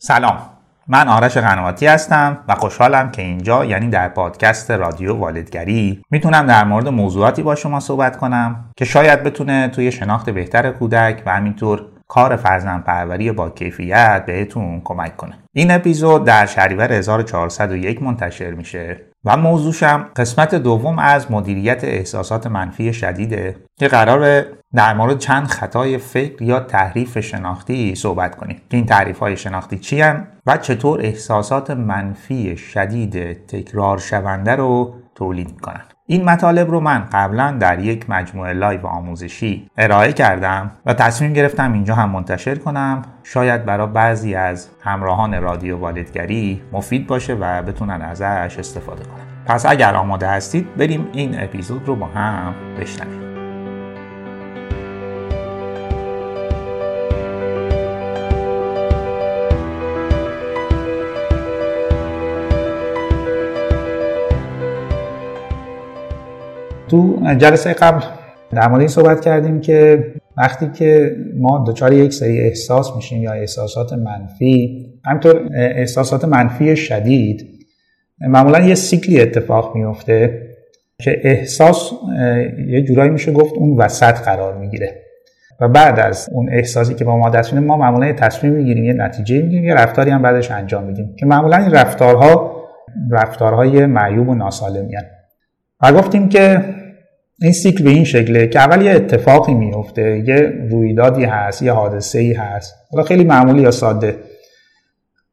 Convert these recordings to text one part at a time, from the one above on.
سلام. من آرش قنواتی هستم و خوشحالم که اینجا یعنی در پادکست رادیو والدگری می‌تونم در مورد موضوعاتی با شما صحبت کنم که شاید بتونه توی شناخت بهتر کودک و همینطور کار فرزند پروری با کیفیت بهتون کمک کنه. این اپیزود در شهریور 1401 منتشر میشه. و موضوعشم قسمت دوم از مدیریت احساسات منفی شدیده که قرار در مورد چند خطای فکر یا تحریف شناختی صحبت کنیم. این تعریف های شناختی چی و چطور احساسات منفی شدید تکرار شونده رو تولید می‌کنن. این مطالب رو من قبلا در یک مجموعه لایو آموزشی ارائه کردم و تصمیم گرفتم اینجا هم منتشر کنم. شاید برای بعضی از همراهان رادیو والدگری مفید باشه و بتونن ازش استفاده کنن. پس اگر آماده هستید بریم این اپیزود رو با هم بشنویم. تو جلسه قبل در مورد این صحبت کردیم که وقتی که ما دچار یک سری احساس میشیم یا احساسات منفی همینطور احساسات منفی شدید معمولا یه سیکلی اتفاق میفته که احساس یه جورایی میشه گفت اون وسط قرار می‌گیره. و بعد از اون احساسی که با ما دست ما معمولا یه تصمیم می‌گیریم یه نتیجه می‌گیریم یه رفتاری هم بعدش انجام میدیم که معمولا این رفتارها رفتارهای معیوب و ناسالمی و گفتیم که این سیکل به این شکله که اول یه اتفاقی میفته یه رویدادی هست یه حادثه ای هست حالا خیلی معمولی یا ساده.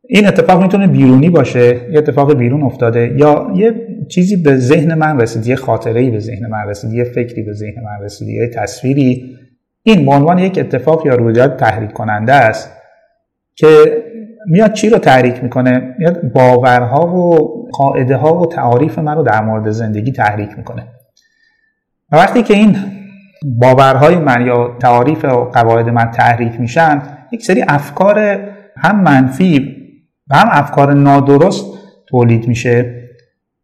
این اتفاق می‌تونه بیرونی باشه یه اتفاق بیرون افتاده یا یه چیزی به ذهن من رسید یه خاطره به ذهن من رسید یه فکری به ذهن من رسید یه تصویری. این به عنوان یک اتفاق یا رویداد تحریک کننده است که میاد چی رو تحریک می‌کنه؟ میاد باورها و قاعده ها و تعاریف من رو در مورد زندگی تحریک می‌کنه. و وقتی که این باورهای من یا تعاریف و قواعد من تحریک میشن یک سری افکار هم منفی و هم افکار نادرست تولید میشه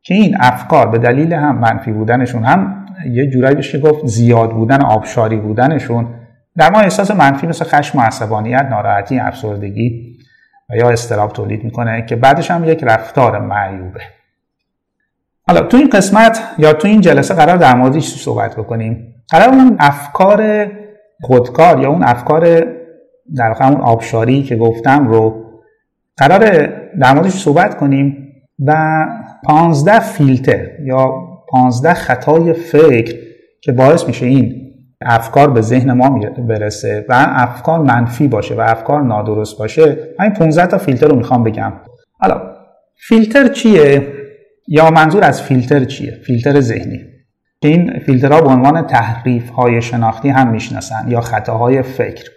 که این افکار به دلیل هم منفی بودنشون هم یه جورایی بشه گفت زیاد بودن آبشاری بودنشون در ما احساس منفی مثل خشم و عصبانیت ناراحتی افسردگی یا استراب تولید می‌کنه که بعدش هم یک رفتار معیوبه. حالا تو این قسمت یا تو این جلسه قرار در موردش صحبت بکنیم؟ قرار اون افکار خودکار یا اون افکار در اون آبشاری که گفتم رو قرار در موردش صحبت کنیم و 15 فیلتر یا 15 خطای فکر که باعث میشه این افکار به ذهن ما برسه و افکار منفی باشه و افکار نادرست باشه من این 15 تا فیلتر رو می‌خوام بگم. حالا فیلتر چیه؟ یا منظور از فیلتر چیه؟ فیلتر ذهنی. این فیلترها به عنوان تحریف های شناختی هم می‌شناسن یا خطاهای فکر.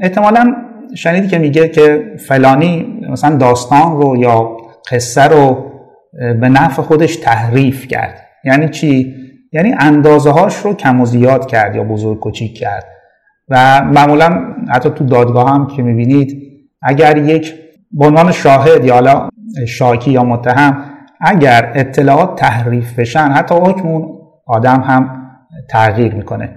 احتمالا شنیدی که میگه که فلانی مثلا داستان رو یا قصه رو به نفع خودش تحریف کرد. یعنی چی؟ یعنی اندازه هاش رو کم و زیاد کرد یا بزرگ کوچیک کرد. و معمولا حتی تو دادگاه هم که می‌بینید اگر یک به عنوان شاهد یا حالا شاکی یا متهم اگر اطلاعات تحریف بشن حتی حکم اون آدم هم تغییر می‌کنه.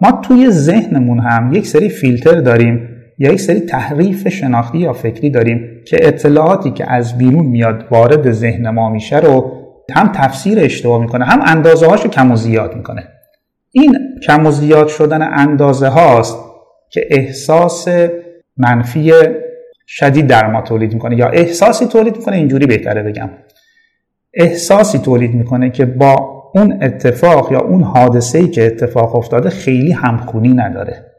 ما توی ذهنمون هم یک سری فیلتر داریم یا یک سری تحریف شناختی یا فکری داریم که اطلاعاتی که از بیرون میاد وارد ذهن ما میشه رو هم تفسیر اشتباه می‌کنه هم اندازه هاشو کم و زیاد می‌کنه. این کم و زیاد شدن اندازه هاست که احساس منفی شدید در ما تولید می‌کنه. یا احساسی تولید می‌کنه اینجوری بهتره بگم. احساسی تولید می‌کنه که با اون اتفاق یا اون حادثه ای که اتفاق افتاده خیلی همخونی نداره.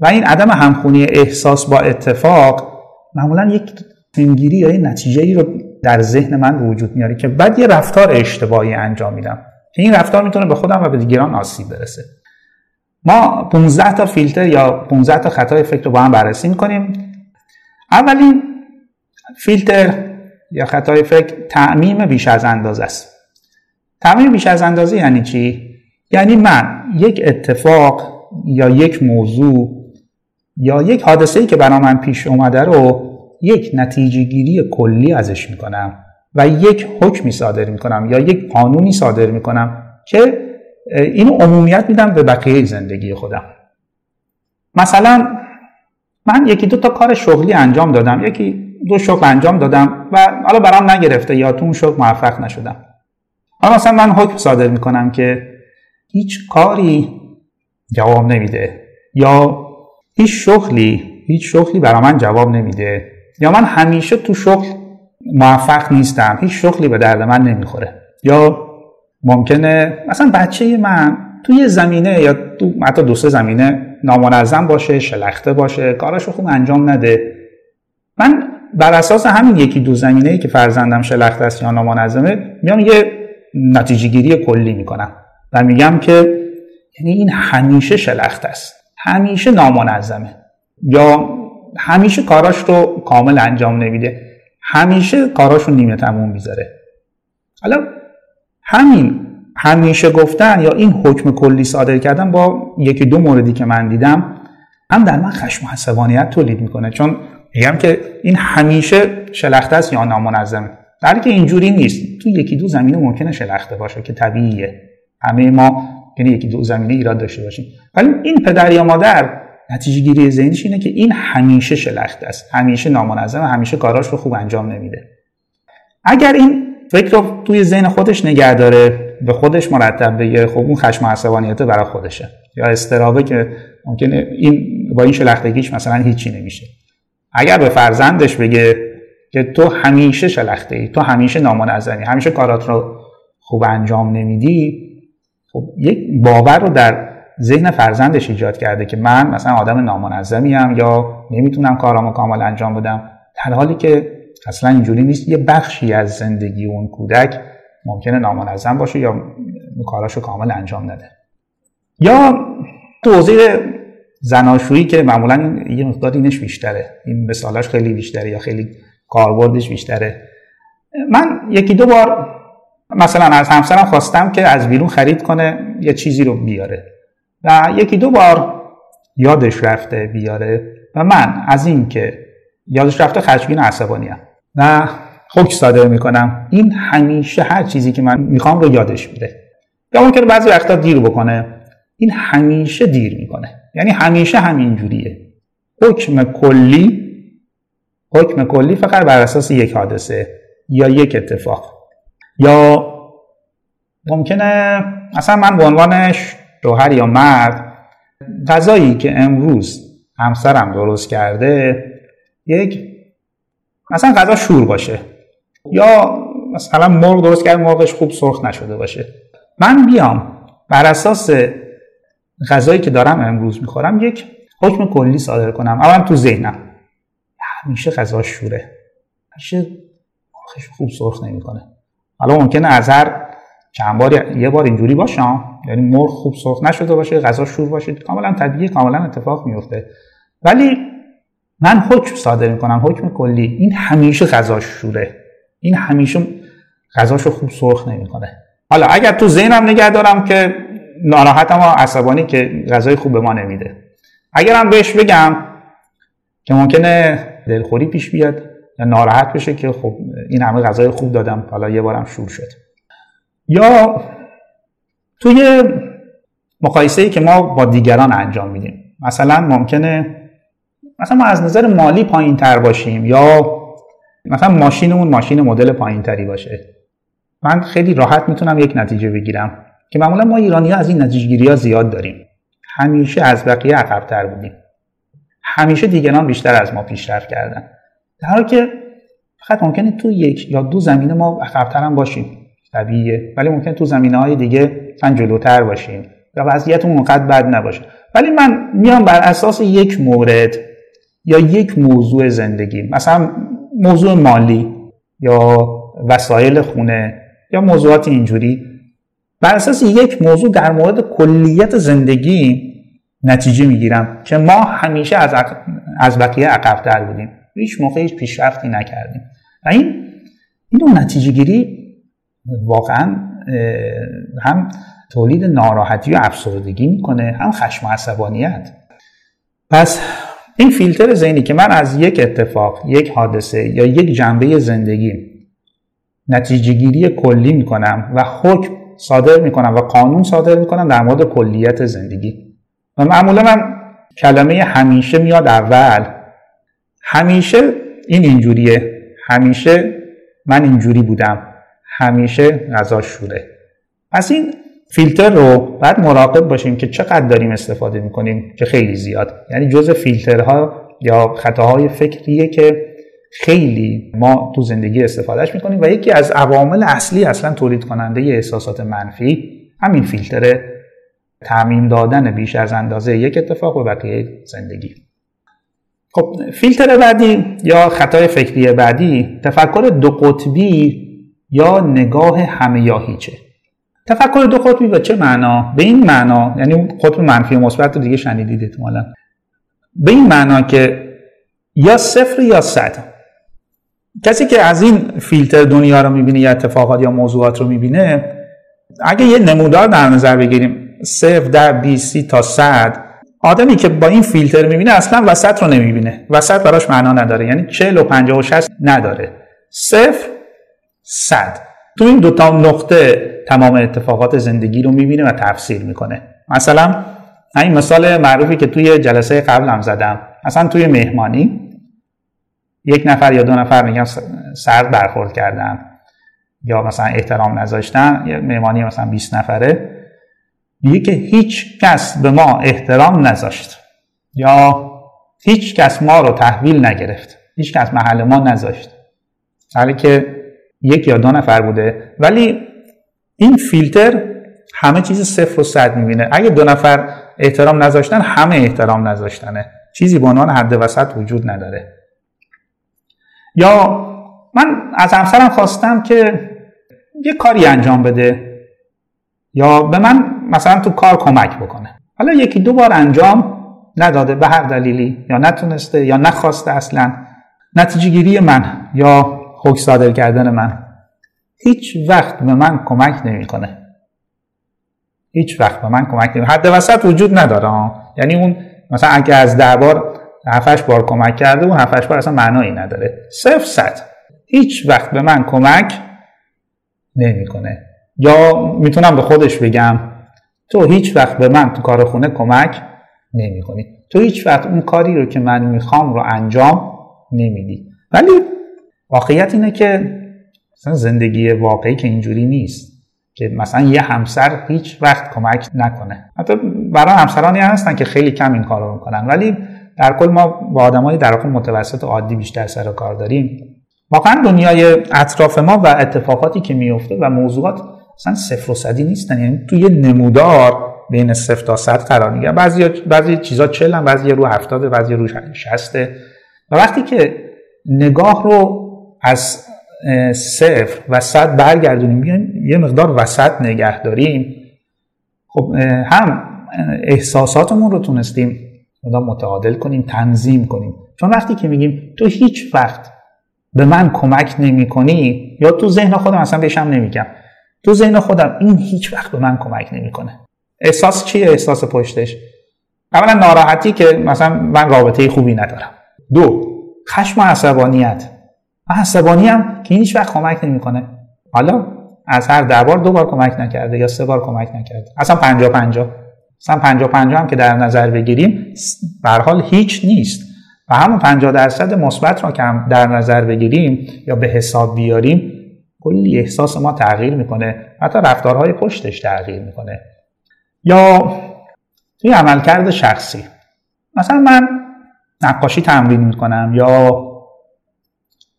و این عدم همخونی احساس با اتفاق معمولا یک تنگیری یا یک نتیجه ای رو در ذهن من وجود میاره که بعد یه رفتار اشتباهی انجام میدم. که این رفتار می‌تونه به خودم و به دیگران آسیب برسه. ما 15 تا فیلتر یا 15 تا خطای فکر رو با هم بررسی می‌کنیم. اولین فیلتر یا خطای فکر تعمیم بیش از اندازه است. تعمیم بیش از اندازه یعنی چی؟ یعنی من یک اتفاق یا یک موضوع یا یک حادثه ای که برای من پیش اومده رو یک نتیجه گیری کلی ازش می‌کنم و یک حکمی صادر می‌کنم یا یک قانونی صادر می‌کنم که اینو عمومیت میدم به بقیه زندگی خودم. مثلا من یکی دو تا کار شغلی انجام دادم یکی دو شغل انجام دادم و حالا برام نگرفته یا تو اون شغل موفق نشدم. حالا مثلا من حکم صادر می‌کنم که هیچ کاری جواب نمیده یا هیچ شغلی هیچ شغلی برا من جواب نمیده. یا من همیشه تو شغل موفق نیستم هیچ شغلی به درد من نمی‌خوره. یا ممکنه مثلا بچه من توی زمینه یا تو حتی دو سه زمینه نامنظم باشه شلخته باشه کاراشو خوب انجام نده. من بر اساس همین یکی دو زمینه ای که فرزندم شلخته است یا نامنظمه میام یه نتیجه گیری کلی می‌کنم و میگم که یعنی این همیشه شلخته است همیشه نامنظمه. یا همیشه کاراش رو کامل انجام نمیده. همیشه کاراش رو نیمه تموم می‌ذاره. حالا همین همیشه گفتن یا این حکم کلی صادر کردن با یکی دو موردی که من دیدم هم در من خشم و عصبانیت تولید می‌کنه. چون میگم که این همیشه شلخته است یا نامنظمه. در که اینجوری نیست. تو یکی دو زمینه ممکنه شلخته باشه که طبیعیه. همه ما یعنی یکی دو زمینه ایراد داشته باشیم. ولی این پدر یا مادر نتیجه گیری ذهنیش اینه که این همیشه شلخته است. همیشه نامنظم همیشه کاراش رو خوب انجام نمیده. اگر این فکر رو توی ذهن خودش نگه داره به خودش مرتب بگه خب اون خشم و برای خودشه. یا استرابه که ممکنه این با این شلختگیش مثلا هیچی نمیشه. اگر به فرزندش بگه که تو همیشه شلخته ای تو همیشه نامنظمی همیشه کارات رو خوب انجام نمیدی خب یک باور رو در ذهن فرزندش ایجاد کرده که من مثلا آدم نامنظمی ام یا نمی‌تونم کارامو کامل انجام بدم. در حالی که اصلا اینجوری نیست. یه بخشی از زندگی اون کودک ممکنه نامنظم باشه یا کاراشو کامل انجام نده. یا توضیح زناشویی که معمولا یه مقدار اینش بیشتره. این مثالاش خیلی بیشتره یا خیلی کاربردش بیشتره. من یکی دو بار مثلا از همسرم خواستم که از بیرون خرید کنه یه چیزی رو بیاره. و یکی دو بار یادش رفته بیاره و من از این که یادش رفته خشمگین عصبانی ام. و حکم صادر می‌کنم؟ این همیشه هر چیزی که من می‌خوام رو یادش میده. یا ممکنه بعضی وقتا دیر بکنه این همیشه دیر می‌کنه. یعنی همیشه همین جوریه. حکم کلی حکم کلی فقط بر اساس یک حادثه یا یک اتفاق. یا ممکنه مثلا من به عنوان شوهر یا مرد غذایی که امروز همسرم درست کرده یک مثلا غذا شور باشه یا مثلا مرغ درست کرده مرغش خوب سرخ نشده باشه. من بیام بر اساس غذایی که دارم امروز می‌خورم یک حکم کلی صادر کنم. اول تو ذهنم. همیشه غذا شوره. همیشه مرغش خوب سرخ نمی‌کنه. حالا ممکنه از هر چند بار یه بار اینجوری باشه. یعنی مرغ خوب سرخ نشده باشه غذا شور باشه کاملا طبیعی کاملا اتفاق میفته ولی من حکم صادر می‌کنم حکم کلی این همیشه غذا شوره. این همیشه غذاشو خوب سرخ نمی‌کنه. حالا اگر تو ذهنم نگه دارم که ناراحتم و عصبانی که غذای خوب به ما نمیده. اگرم بهش بگم که ممکنه دلخوری پیش بیاد یا ناراحت بشه که خب این همه غذای خوب دادم حالا یه بارم شور شد. یا توی مقایسه ای که ما با دیگران انجام میدیم. مثلا ممکنه مثلا ما از نظر مالی پایین تر باشیم یا مثلا ماشینمون ماشین مدل پایین تری باشه. من خیلی راحت می‌تونم یک نتیجه بگیرم که معمولا ما ایرانی ها از این نتیجه گیری ها زیاد داریم. همیشه از بقیه عقبتر بودیم. همیشه دیگران بیشتر از ما پیشرفت کردن. در حالی که فقط ممکنه تو یک یا دو زمینه ما عقبتر هم باشیم. طبیعیه. ولی ممکن تو زمینه های دیگه من جلوتر باشیم. یا وضعیتمون اونقدر بد نباشه. ولی من میام بر اساس یک مورد یا یک موضوع زندگی. مثلا موضوع مالی یا وسایل خونه یا موضوعات اینجوری. بر اساس یک موضوع در مورد کلیت زندگی نتیجه می‌گیرم که ما همیشه از, از بقیه عقبتر بودیم. هیچ موقع هیچ پیشرفتی نکردیم. و این این نتیجه گیری واقعا هم تولید ناراحتی و افسردگی می‌کنه هم خشم و عصبانیت. پس این فیلتر ذهنی که من از یک اتفاق یک حادثه یا یک جنبه زندگی نتیجه گیری کلی می‌کنم و حکم صادر می‌کنم و قانون صادر می‌کنم در مورد کلیت زندگی. و معمولا من کلمه همیشه میاد اول. همیشه این اینجوریه. همیشه من اینجوری بودم. همیشه غذا شوره. پس این فیلتر رو باید مراقب باشیم که چقدر داریم استفاده می‌کنیم که خیلی زیاد. یعنی جز فیلترها یا خطاهای فکریه که خیلی ما تو زندگی استفادهش می‌کنیم و یکی از عوامل اصلی اصلا تولید کننده احساسات منفی همین فیلتر تعمیم دادن بیش از اندازه یک اتفاق به بقیه زندگی. خب فیلتر بعدی یا خطای فکری بعدی تفکر دو قطبی یا نگاه همه یا هیچه. تفکر دو قطبی به چه معنا؟ به این معنا یعنی قطب منفی و مثبت رو دیگه شنیدید احتمالا. به این معنا که یا صفر یا صد. کسی که از این فیلتر دنیا رو می‌بینه یا اتفاقات یا موضوعات رو می‌بینه اگه یه نمودار در نظر بگیریم صفر در 20 تا صد آدمی که با این فیلتر می‌بینه اصلا وسط رو نمی‌بینه. وسط براش معنا نداره یعنی 40 و 50 و 60 نداره. صفر صد. تو این دوتا نقطه تمام اتفاقات زندگی رو می‌بینه و تفسیر می‌کنه. مثلا این مثال معروفی که توی جلسه قبل هم زدم. مثلا توی مهمانی یک نفر یا دو نفر میگن سرد برخورد کردن یا مثلا احترام نذاشتن. یه مهمانی مثلا 20 نفره. میگه که هیچ کس به ما احترام نذاشت یا هیچ کس ما رو تحویل نگرفت. هیچ کس محل ما نذاشت. حالی که یک یا دو نفر بوده. ولی این فیلتر همه چیز صفر و صد می‌بینه. اگه دو نفر احترام نذاشتن همه احترام نذاشتنه. چیزی به عنوان حد وسط وجود نداره. یا من از همسرم خواستم که یه کاری انجام بده. یا به من مثلا تو کار کمک بکنه. حالا یکی دو بار انجام نداده به هر دلیلی. یا نتونسته یا نخواسته اصلا. نتیجه گیری من. یا حکم صادر کردن من. هیچ وقت به من کمک نمی‌کنه. هیچ وقت به من کمک نمی‌کنه. حد وسط وجود نداره. یعنی اون مثلا اگه از ده بار هفتش بار کمک کرده اون هفتش بار اصلا معنایی نداره. صفر صد. هیچ وقت به من کمک نمی‌کنه. یا می‌تونم به خودش بگم تو هیچ وقت به من تو کار خونه کمک نمی‌کنی. تو هیچ وقت اون کاری رو که من می‌خوام رو انجام نمیدی. ولی واقعیت اینه که مثلا زندگی واقعی که اینجوری نیست که مثلا یه همسر هیچ وقت کمک نکنه. حتی برای همسرانی هستن که خیلی کم این کار می‌کنن. ولی در کل ما با آدمای در متوسط و عادی بیشتر سر و کار داریم. واقعا دنیای اطراف ما و اتفاقاتی که میفته و موضوعات مثلا صفر و صدی نیستن. یعنی توی نمودار بین صفر تا صد قرار می‌گیرن بعضی بعضی چیزا 40 بعضی رو 70 بعضی رو 60 و وقتی که نگاه رو از صفر و صد برگردونیم. یه مقدار وسط نگه داریم. خب هم احساساتمون رو تونستیم متعادل کنیم تنظیم کنیم. چون وقتی که میگیم تو هیچ وقت به من کمک نمی کنی یا تو ذهن خودم اصلا بهشم نمیگم. تو ذهن خودم این هیچ وقت به من کمک نمی‌کنه احساس چیه؟ احساس پشتش. اولا ناراحتی که مثلا من رابطه خوبی ندارم. دو خشم و عصبانیت. و عصبانی هم که هیچ وقت کمک نمی‌کنه. حالا از هر ده بار دو بار کمک نکرده یا سه بار کمک نکرده. اصلا پنجا پنجا اصلا پنجا پنجا هم که در نظر بگیریم به حال هیچ نیست. و همون 50 درصد مثبت را که در نظر بگیریم یا به حساب بیاریم کلی احساس ما تغییر می‌کنه. حتی رفتارهای پشتش تغییر می‌کنه. یا توی عملکرد شخصی. مثلا من نقاشی تمرین می‌کنم یا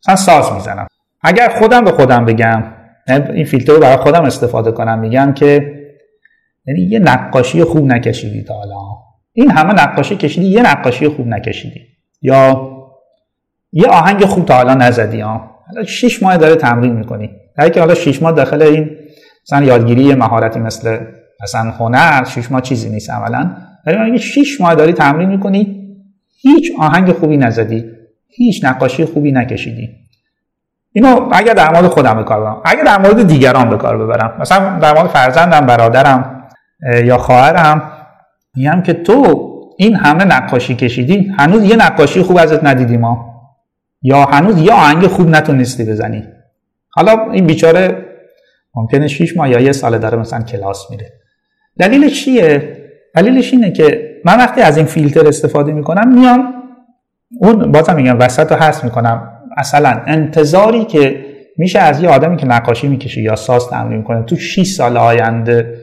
مثلا ساز می‌زنم. اگر خودم به خودم بگم یعنی این فیلتر رو برای خودم استفاده کنم میگم که یعنی یه نقاشی خوب نکشیدی تا حالا این همه نقاشی کشیدی یه نقاشی خوب نکشیدی. یا یه آهنگ خوب تا حالا نزدی ها حالا 6 ماه داره تمرین می‌کنی. در که حالا 6 ماه داخل این مثلا یادگیری مهارتی مثل مثلا هنر 6 ماه چیزی نیست عملا. ولی اگه 6 ماه داری تمرین می‌کنی هیچ آهنگ خوبی نزدی. هیچ نقاشی خوبی نکشیدی. اینو اگر در مورد خودم به کار ببرم اگر در مورد دیگران به کار ببرم مثلا در مورد فرزندم برادرم یا خواهرم میگم که تو این همه نقاشی کشیدی هنوز یه نقاشی خوب ازت ندیدی ما. یا هنوز یه آهنگ خوب نتونستی بزنی. حالا این بیچاره ممکنه 6 ماه یا یه سال داره مثلا کلاس میره. دلیلش چیه؟ دلیلش اینه که من وقتی از این فیلتر استفاده می‌کنم میام اون بازم میگم وسط رو حس می‌کنم. مثلا انتظاری که میشه از یه آدمی که نقاشی می‌کشه یا ساز تمرین کنه تو 6 سال آینده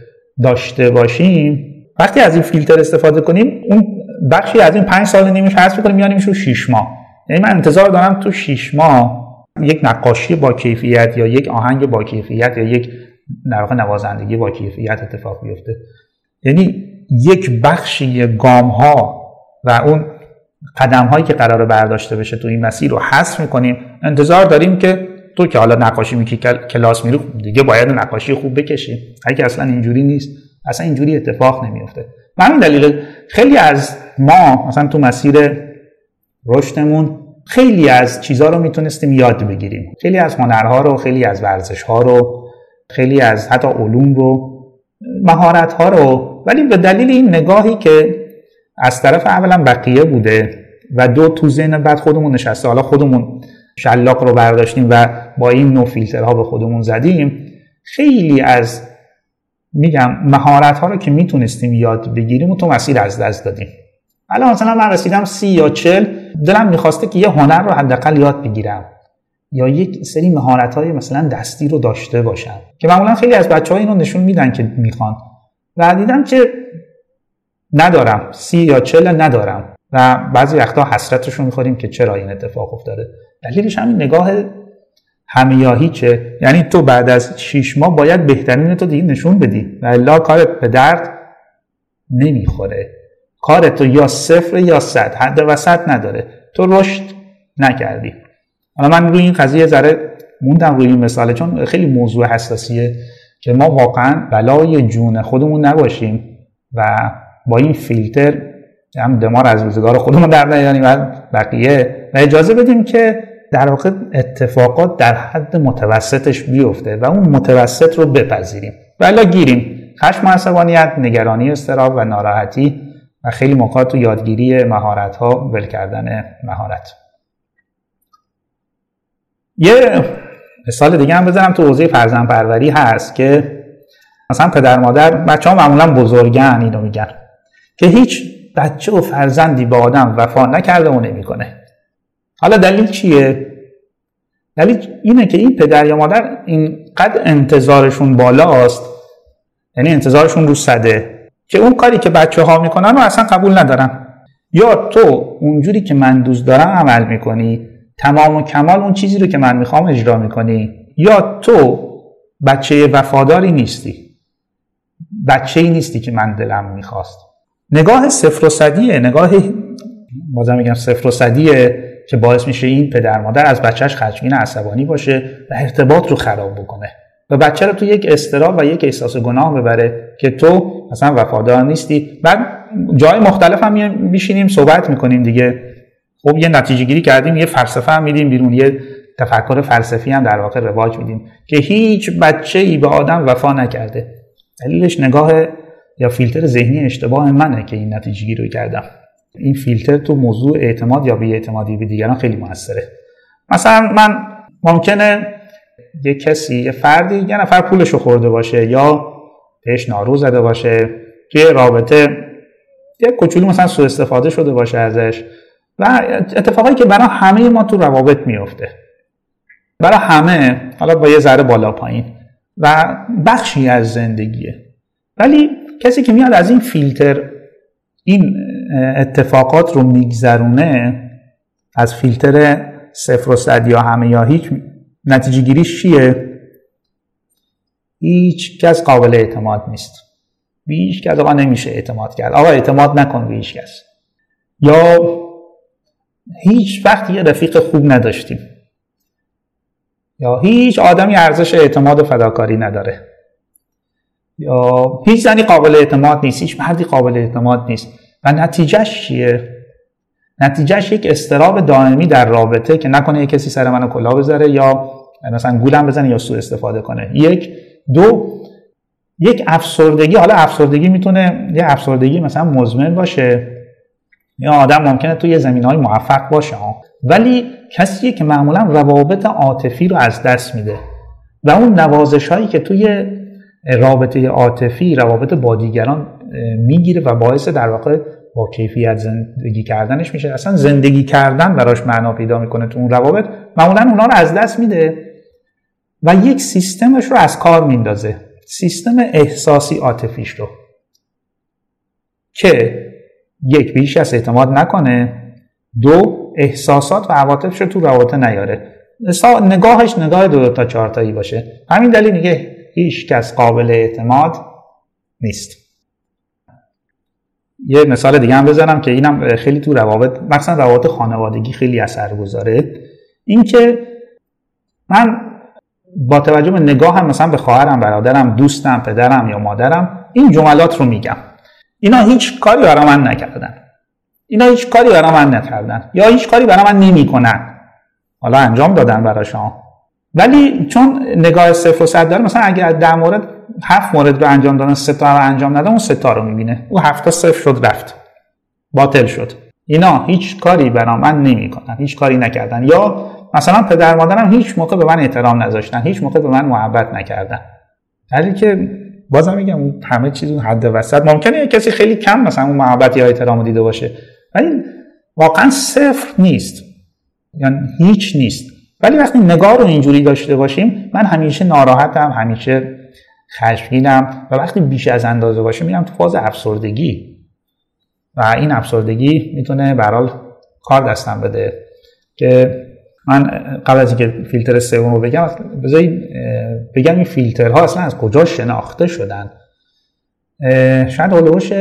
داشته باشیم وقتی از این فیلتر استفاده کنیم اون بخشی از این 5 سال نیمش حذف کنیم میانیم رو 6 ماه. یعنی من انتظار دارم تو 6 ماه یک نقاشی با کیفیت یا یک آهنگ با کیفیت یا یک در واقع نوازندگی با کیفیت اتفاق بیفته. یعنی یک بخشی گام ها و اون قدم هایی که قرار برداشته بشه تو این مسیر رو حذف می‌کنیم. انتظار داریم که تو که حالا نقاشی میکی کلاس میری دیگه باید نقاشی خوب بکشی. اگه اصلا اینجوری نیست اصلا اینجوری اتفاق نمیفته من دلیل خیلی از ما مثلا تو مسیر رشدمون خیلی از چیزها رو می‌تونستیم یاد بگیریم. خیلی از هنرها رو خیلی از ورزش ها رو خیلی از حتی علوم رو مهارت ها رو. ولی به دلیل این نگاهی که از طرف اولا بقیه بوده و دو تو ذهن بعد خودمون نشسته. حالا خودمون شلاق رو برداشتیم و با این نوع فیلترها به خودمون زدیم. خیلی از میگم مهارت ها رو که می‌تونستیم یاد بگیریم و تو مسیر از دست دادیم. الان مثلا من رسیدم سی یا چل دلم می‌خواسته که یه هنر رو حداقل یاد بگیرم یا یک سری مهارت های مثلا دستی رو داشته باشم که معمولا خیلی از بچه ها اینو نشون میدن که می‌خوان. و دیدم که ندارم. سی یا چل ندارم. و بعضی وقتا حسرتش رو می‌خوریم که چرا این اتفاق افتاده. دلیلش همین نگاه همه یا هیچه. یعنی تو بعد از شیش ماه باید بهترین تو دیگه نشون بدی. و الا کارت به درد نمی‌خوره. کار تو یا صفر یا صد. حد وسط نداره. تو رشد نکردی. حالا من روی این قضیه ذره موندم روی این مثاله چون خیلی موضوع حساسیه که ما واقعا بلای جون خودمون نباشیم و با این فیلتر هم دمار از روزگار خودمون در نیاریم و بقیه. و اجازه بدیم که در واقع اتفاقات در حد متوسطش بیفته و اون متوسط رو بپذیریم. ولی گیریم. خشم و عصبانیت نگرانی استراب و ناراحتی و خیلی موقع تو یادگیری مهارت ها ول کردن مهارت. یه مثال دیگه هم بزنم تو حوزه فرزند پروری هست که مثلا پدر مادر بچه ها معمولا بزرگن اینو میگن. که هیچ بچه و فرزندی به آدم وفا نکرده و نمی‌کنه. حالا دلیل چیه؟ دلیل اینه که این پدر یا مادر اینقدر انتظارشون بالاست یعنی انتظارشون رو صده که اون کاری که بچه ها می‌کنن رو اصلا قبول ندارن. یا تو اونجوری که من دوست دارم عمل می‌کنی تمام و کمال اون چیزی رو که من می‌خوام اجرا می‌کنی. یا تو بچه وفاداری نیستی بچه ای نیستی که من دلم می‌خواست. نگاه صفر و صدیه نگاه بازم میگم صفر و صدیه که باعث میشه این پدر مادر از بچهش خشمگین عصبانی باشه و ارتباط رو خراب بکنه. و بچه رو تو یک استراب و یک احساس گناه ببره که تو مثلا وفادار نیستی. بعد جای مختلف هم میشینیم صحبت می‌کنیم دیگه. خب یه نتیجه گیری کردیم یه فلسفه هم میدیم بیرون یه تفکر فلسفی هم در واقع رواج میدیم که هیچ بچه ای به آدم وفا نکرده. دلیلش نگاه یا فیلتر ذهنی اشتباه منه که این نتیجه گیری رو کردم. این فیلتر تو موضوع اعتماد یا بی اعتمادی به دیگران خیلی موثره. مثلا من ممکنه یه کسی یه فردی یه نفر پولش رو خورده باشه یا بهش نارو زده باشه توی رابطه یه کوچولو مثلا سوء استفاده شده باشه ازش و اتفاقایی که برای همه ما تو روابط میفته. برای همه حالا با یه ذره بالا پایین. و بخشی از زندگیه. ولی کسی که میاد از این فیلتر این اتفاقات رو میگذرونه از فیلتر صفر و صد یا همه یا هیچ نتیجه گیریش چیه؟ هیچ کس قابل اعتماد نیست. به هیچ کس آقا نمیشه اعتماد کرد. آقا اعتماد نکن به هیچ کس. یا هیچ وقت یه رفیق خوب نداشتیم. یا هیچ آدمی ارزش اعتماد و فداکاری نداره. یا هیچ زنی قابل اعتماد نیست هیچ مردی قابل اعتماد نیست. و نتیجهش چیه؟ نتیجهش یک استراب دائمی در رابطه که نکنه یک کسی سر منو کلا بذاره یا مثلا گولم بزنه یا سوء استفاده کنه. یک. دو یک افسردگی حالا افسردگی می‌تونه یه افسردگی مثلا مزمن باشه. یا آدم ممکنه توی یه زمین های موفق باشه ولی کسیه که معمولا روابط عاطفی رو از دست میده. و اون نوازش هایی که توی رابطه عاطفی روابط با دیگران می‌گیره و باعث در واقع با کیفیت زندگی کردنش میشه. اصلا زندگی کردن براش معنا پیدا می‌کنه تو اون روابط. معمولا اونا رو از دست میده و یک سیستمش رو از کار میندازه. سیستم احساسی عاطفیش رو. که یک بیش از اعتماد نکنه دو احساسات و عواطفش رو تو روابط نیاره. نگاهش نگاه دو, دو تا چهارتایی باشه. همین دلیل میگه هیچ کس قابل اعتماد نیست. یه مثال دیگه هم بزنم که اینم خیلی تو روابط مثلا روابط خانوادگی خیلی اثر گذاره. اینکه من با توجه به نگاه هم مثلا به خواهرم برادرم دوستم پدرم یا مادرم این جملات رو میگم. اینا هیچ کاری برای من نکردن. اینا هیچ کاری برای من نکردن. یا هیچ کاری برای من نمی‌کنن. حالا انجام دادن برای شما. ولی چون نگاه صفر و صد داره مثلا اگر در مورد هفت مورد رو انجام دادن سه تا رو انجام ندادن اون سه تا رو می‌بینه. او هفت تا صفر شد رفت. باطل شد. اینا هیچ کاری برا من نمی‌کنن هیچ کاری نکردن. یا مثلا پدر مادرم هیچ موقع به من احترام نذاشتن هیچ موقع به من محبت نکردن. ولی که بازم میگم اون همه چیز اون حد وسط. ممکنه کسی خیلی کم مثلا اون محبت یا احترام دیده باشه ولی واقعا صفر نیست. یعنی هیچ نیست. ولی وقتی نگاه رو اینجوری داشته باشیم من همیشه ناراحتم همیشه خشمگینم و وقتی بیش از اندازه باشه میرم تو فاز افسردگی. و این افسردگی می‌تونه برال کار دستم بده که من قبل از اینکه فیلتر سوم رو بگم بذارید بگم این فیلترها اصلا از کجا شناخته شدن. شاید هلوش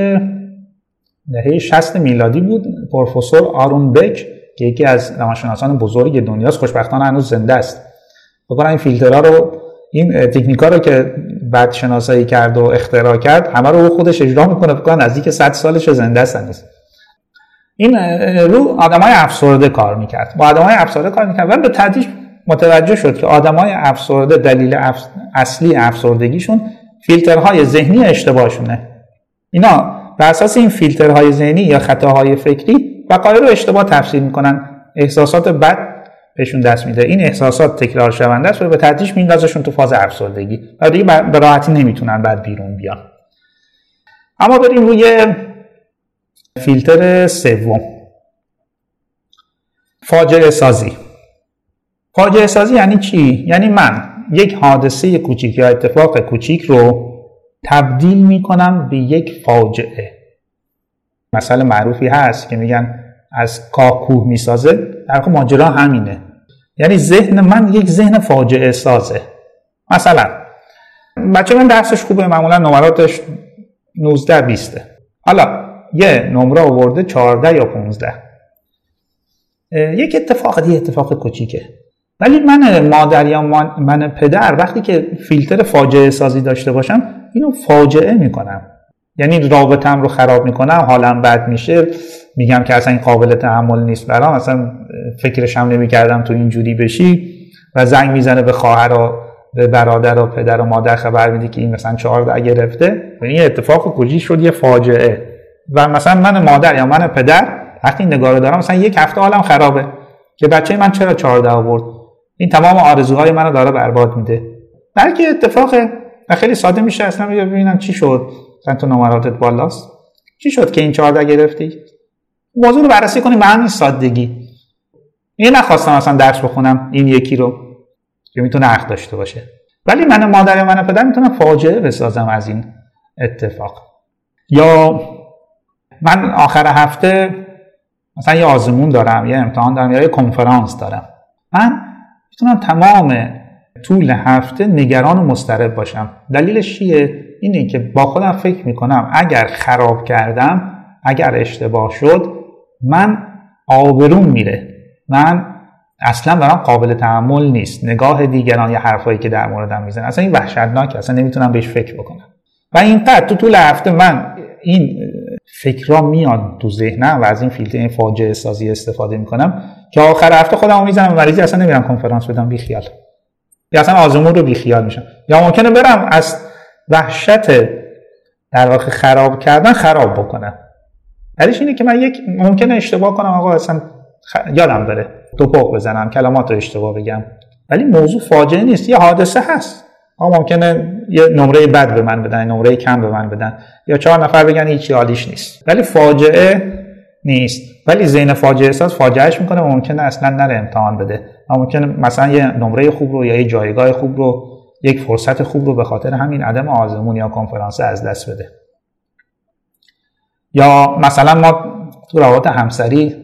دهه 60 میلادی بود پروفسور آرون بک یکی از روانشناسان بزرگ دنیاست خوشبختانه هنوز زنده است. بکنم این فیلترها رو این تکنیکا رو که بعد شناسایی کرد و اختراع کرد همه رو خودش اجرا می‌کنه. بکنن نزدیک 100 سالش زنده است این رو آدمای افسرده کار می‌کرد. با آدمای افسرده کار می‌کرد. و به تدریج متوجه شد که آدمای افسرده دلیل اصلی افسردگیشون فیلترهای ذهنی اشتباهشونه. اینا بر اساس این فیلترهای ذهنی یا خطاهای فکری وقایع رو اشتباه تفسیر می‌کنن. احساسات بد بهشون دست میده. این احساسات تکرار شونده است و به تدریج میندازشون تو فاز افسردگی. و دیگه به راحتی نمی‌تونن بعد بیرون بیان. اما بریم روی فیلتر سوم. فاجعه سازی. فاجعه سازی یعنی چی؟ یعنی من یک حادثه کوچیک یا اتفاق کوچیک رو تبدیل می‌کنم به یک فاجعه. مثال معروفی هست که میگن از کاه کوه می‌سازه. در ماجرا همینه. یعنی ذهن من یک ذهن فاجعه سازه. مثلا بچه من درسش خوبه معمولا نمراتش 19 20 حالا یه نمره آورده 14 یا 15 یک اتفاق دیگه اتفاق کوچیکه. ولی من مادر یا من پدر وقتی که فیلتر فاجعه سازی داشته باشم اینو فاجعه می‌کنم. یعنی رابطم رو خراب می‌کنم حالم بد میشه میگم که اصلا این قابل تحمل نیست برام اصلا فکرش هم نمی‌کردم تو اینجوری بشی. و زنگ می‌زنه به خواهر و به برادر و پدر و مادر خبر میده که این مثلا چهار گرفته. و این اتفاق کجی شد یه فاجعه. و مثلا من مادر یا من پدر وقتی نگاه رو دارم مثلا یک هفته حالم خرابه. که بچه من چرا 14 آورد؟ این تمام آرزوهای منو داره برباد میده. بلکه اتفاق خیلی ساده میشه اصلا ببینم چی شد. چند تو نمراتت بالاست؟ چی شد که این 14 گرفتی؟ موضوع رو بررسی کنیم به همین سادگی. این نخواستم اصلا درس بخونم این یکی رو. که می‌تونه حق داشته باشه. ولی من مادر من پدر می‌تونم فاجعه بسازم از این اتفاق. یا من آخر هفته مثلا یه آزمون دارم یه امتحان دارم یا یه کنفرانس دارم. من می‌تونم تمام طول هفته نگران و مضطرب باشم. دلیلش چیه؟ اینه که با خودم فکر می‌کنم اگر خراب کردم اگر اشتباه شد من آبروم میره. من اصلا برام قابل تحمل نیست. نگاه دیگران یا حرفایی که در موردم می‌زنن اصلا این وحشتناک اصلا نمی‌تونم بهش فکر بکنم. و اینقدر تو طول هفته من این فکرها میاد تو ذهنم و از این فیلتر این فاجعه سازی استفاده می‌کنم که آخر هفته خودم می‌زنم مریضی اصلا نمیرم کنفرانس بدم بی خیال یا اصلا آزمون رو بی خیال میشم. یا ممکنه برم از وحشت در واقع خراب کردن خراب بکنم دلیلش اینه که من یک ممکنه اشتباه کنم آقا اصلا یادم بره توپق بزنم کلمات رو اشتباه بگم. ولی موضوع فاجعه نیست یه حادثه هست. ها ممکنه یه نمره بد به من بدن نمره کم به من بدن. یا چهار نفر بگن هیچی عالیش نیست. ولی فاجعه نیست. ولی ذهن فاجعه احساس فاجعهش می‌کنه ممکنه اصلا نره امتحان بده. ممکنه مثلا یه نمره خوب رو یا یه جایگاه خوب رو یک فرصت خوب رو به خاطر همین عدم آزمون یا کنفرانس از دست بده. یا مثلا ما تو روابط همسری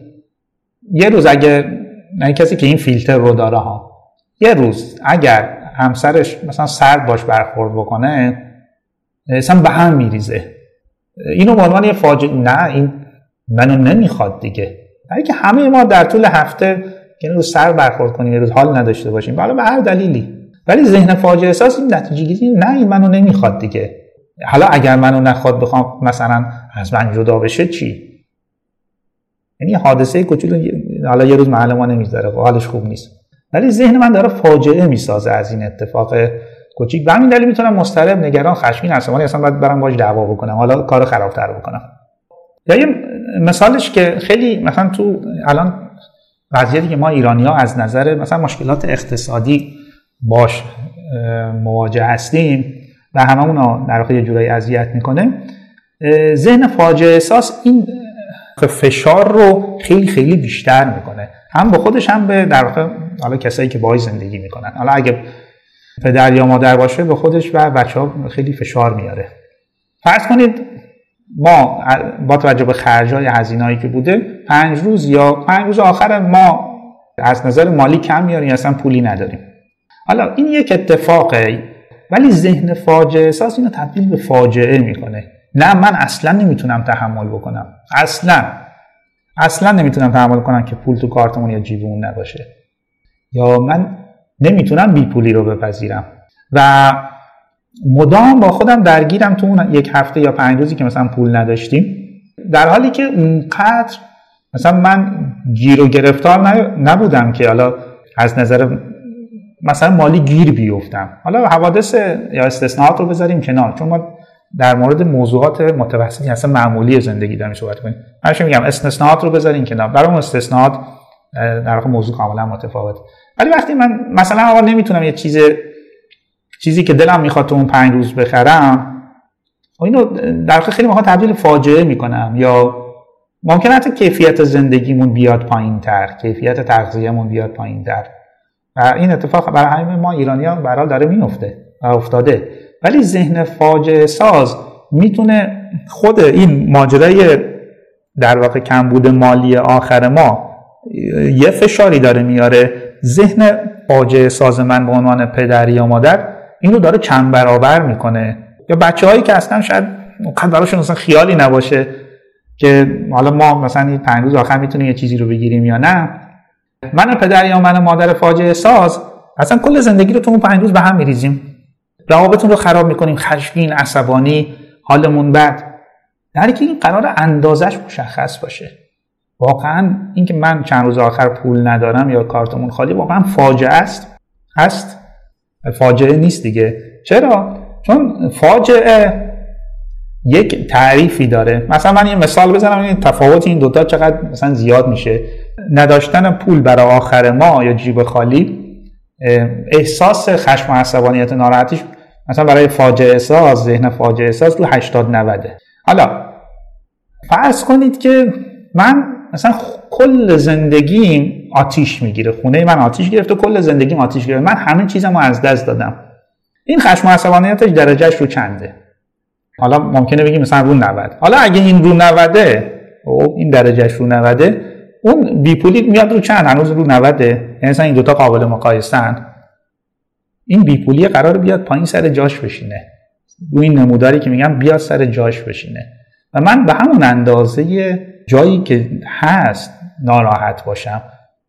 یه روز اگه نه کسی که این فیلتر رو داره ها یه روز اگر همسرش مثلا سرد باش برخورد بکنه اصلا به هم میریزه. اینو به عنوان یه فاجعه نه این منو نمی‌خواد دیگه. که همه ما در طول هفته که روز سر برخورد کنیم یه روز حال نداشته باشیم. حالا به هر دلیلی. ولی ذهن فاجعه احساس این نتیجه گیری نه این منو نمی‌خواد دیگه. حالا اگر منو نخواد بخوام مثلا از من جدا بشه چی؟ یعنی حادثه کوچولو حالا یه روز محل ما نمی‌ذاره خب حالش خوب نیست. ولی ذهن من داره فاجعه می‌سازه از این اتفاق کوچیک. به همین دلیل می‌تونم مضطرب نگران خشمگین ولی اصلا باید برم باش دعوا بکنم. حالا کار خرابتر بکنم. یا یه مثالش که خیلی مثلا تو الان وضعیتی که ما ایرانی ها از نظر مثلا مشکلات اقتصادی باش مواجه هستیم و هممون در واقع یه جورایی اذیت می‌کنه. ذهن فاجعه احساس این فشار رو خیلی خیلی بیشتر می‌کنه. هم به خودش هم به در واقع حالا کسایی که باهاش زندگی می‌کنن. حالا اگه پدر یا مادر باشه به خودش و بچه ها خیلی فشار میاره. فرض کنید ما با توجه به خرج های هزینه که بوده پنج روز یا پنج روز آخر ما از نظر مالی کم میاریم یا اصلا پولی نداریم. حالا این یک اتفاقه ولی ذهن فاجعه احساس اینو تبدیل به فاجعه می‌کنه. نه من اصلا نمی‌تونم تحمل بکنم. اصلا. اصلا نمی‌تونم تحمل کنم که پول تو کارتمون یا جیبمون نباشه. یا من نمی‌تونم بی پولی رو بپذیرم. و مدام با خودم درگیرم تو اون یک هفته یا پنج روزی که مثلا پول نداشتیم. در حالی که اونقدر مثلا من گیر و گرفتار نبودم که حالا از نظر مثلا مالی گیر بیفتم. حالا حوادث یا استثناءات رو بذاریم کنار چون ما در مورد موضوعات متوسطی اصلا معمولی زندگی داریم صحبت کنیم من میگم؟ استثناءات رو بذاریم کنار. برای استثناءات در واقع موضوع کاملا متفاوت. ولی وقتی من مثلا آقا نمی‌تونم یه چیز چیزی که دلم می‌خواد تو اون پنج روز بخرم خب اینو در واقع خیلی موقع تبدیل فاجعه می‌کنم یا ممکن حتی کیفیت زندگیمون بیاد پایین تر کیفیت تغذیهمون بیاد پایین تر و این اتفاق برای همه ما ایرانی ها برحال داره میفته افتاده. ولی ذهن فاجعه ساز می‌تونه خود این ماجرای در واقع کمبود مالی آخر ما یه فشاری داره میاره. ذهن فاجعه ساز من به عنوان پدر یا مادر اینو داره چند برابر می‌کنه. یا بچه هایی که اصلا شاید براشون اصلا خیالی نباشه که حالا ما مثلا این پنج روز آخر می‌تونیم یه چیزی رو بگیریم یا نه من پدر یا من مادر فاجعه ساز اصلا کل زندگی رو تو اون پنج روز به هم میریزیم. روابطتون رو خراب می‌کنیم خشمگین عصبانی حالمون بد. در که این قرار اندازش مشخص باشه. واقعا اینکه من چند روز آخر پول ندارم یا کارتمون خالی واقعا فاجعه است. هست فاجعه نیست دیگه. چرا؟ چون فاجعه یک تعریفی داره. مثلا من یه مثال بزنم این تفاوت این دوتا چقدر مثلا زیاد میشه. نداشتن پول برای آخر ما یا جیب خالی احساس خشم و عصبانیت ناراحتیش مثلا برای فاجعه احساس ذهن فاجعه احساس رو 80 90 حالا فرض کنید که من مثلا کل زندگیم آتیش می‌گیره خونه من آتیش گرفت و کل زندگیم آتیش گرفت. من همه چیزم رو از دست دادم. این خشم و عصبانیتش درجهش رو چنده. حالا ممکنه بگیم مثلا رو 90 حالا اگه این رو 90 خب، این درجهش رو 90 اون بیپولی میاد رو چند؟ هنوز رو 90 یعنی مثلا این دوتا قابل مقایسن این بیپولی قرار بیاد پایین سر جاش بشینه. رو این نموداری که میگم بیاد سر جاش بشینه. و من به همون اندازه جایی که هست ناراحت باشم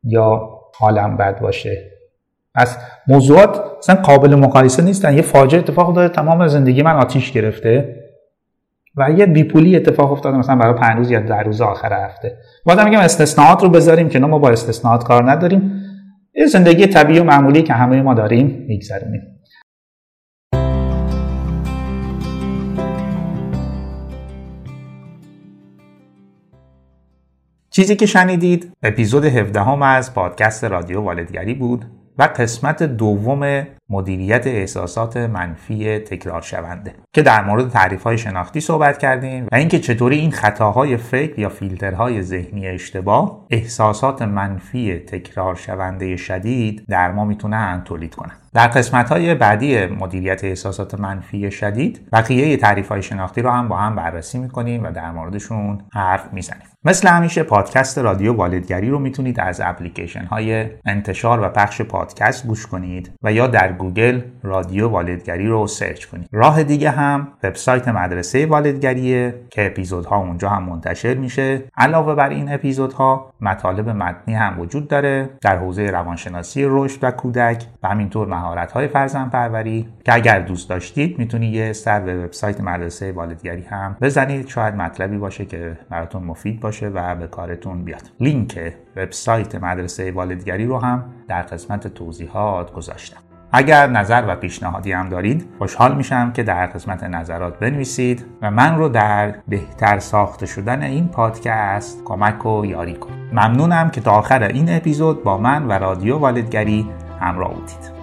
یا حالم بد باشه. از موضوعات مثلا قابل مقایسه نیستن. یه فاجعه اتفاق داره تمام زندگی من آتیش گرفته. و یه بیپولی اتفاق افتاده مثلا برای پنج روز یا در روز آخر هفته. بازم میگم استثناءات رو بذاریم که ما با استثناءات کار نداریم. یه زندگی طبیعی و معمولی که همه ما داریم میگذرونیم. چیزی که شنیدید اپیزود 17 هم از پادکست رادیو والدگری بود. و قسمت دوم مدیریت احساسات منفی تکرار شونده که در مورد تحریف های شناختی صحبت کردیم و اینکه چطوری این خطاهای فکر یا فیلترهای ذهنی اشتباه احساسات منفی تکرار شونده شدید در ما می‌تونن تولید کنن. در قسمت های بعدی مدیریت احساسات منفی شدید بقیه تحریف های شناختی رو هم با هم بررسی می‌کنیم و در موردشون حرف می‌زنیم. مثل همیشه پادکست رادیو والدگری رو می‌تونید از اپلیکیشن های انتشار و پخش پادکست گوش کنید و یا در گوگل رادیو والدگری رو سرچ کنید. راه دیگه هم وبسایت مدرسه والدگریه که اپیزودها اونجا هم منتشر میشه. علاوه بر این اپیزودها مطالب متنی هم وجود داره در حوزه روانشناسی رشد و کودک و همینطور مهارت های فرزند پروری که اگر دوست داشتید می‌تونید یه سر به وبسایت مدرسه والدگری هم بزنید. شاید مطلبی باشه که براتون مفید باشه و به کارتون بیاد. لینک وبسایت مدرسه والدگری رو هم در قسمت توضیحات گذاشتم. اگر نظر و پیشنهادی هم دارید خوشحال میشم که در قسمت نظرات بنویسید و من رو در بهتر ساخته شدن این پادکست کمک و یاری کنید. ممنونم که تا آخر این اپیزود با من و رادیو والدگری همراه بودید.